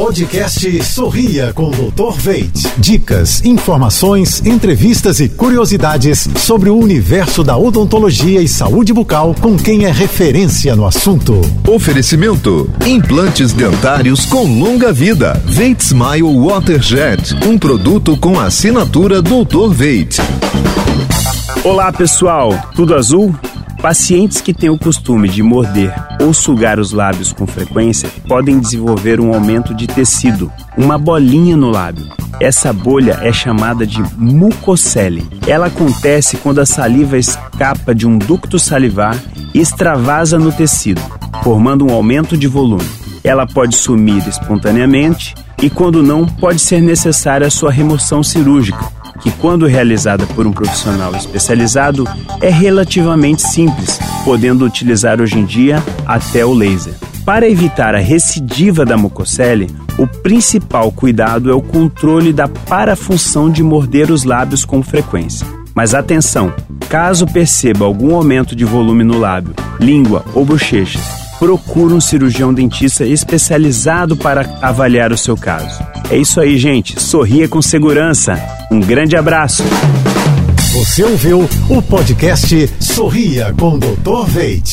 Podcast Sorria com Dr. Veit. Dicas, informações, entrevistas e curiosidades sobre o universo da odontologia e saúde bucal com quem é referência no assunto. Oferecimento: implantes dentários com longa vida. Veit Smile Waterjet, um produto com assinatura Dr. Veit. Olá, pessoal. Tudo azul? Pacientes que têm o costume de morder ou sugar os lábios com frequência podem desenvolver um aumento de tecido, uma bolinha no lábio. Essa bolha é chamada de mucocele. Ela acontece quando a saliva escapa de um ducto salivar e extravasa no tecido, formando um aumento de volume. Ela pode sumir espontaneamente e, quando não, pode ser necessária a sua remoção cirúrgica que, quando realizada por um profissional especializado, é relativamente simples, podendo utilizar hoje em dia até o laser. Para evitar a recidiva da mucocele, o principal cuidado é o controle da parafunção de morder os lábios com frequência. Mas atenção, caso perceba algum aumento de volume no lábio, língua ou bochechas, procure um cirurgião dentista especializado para avaliar o seu caso. É isso aí, gente. Sorria com segurança. Um grande abraço. Você ouviu o podcast Sorria com Dr. Veit.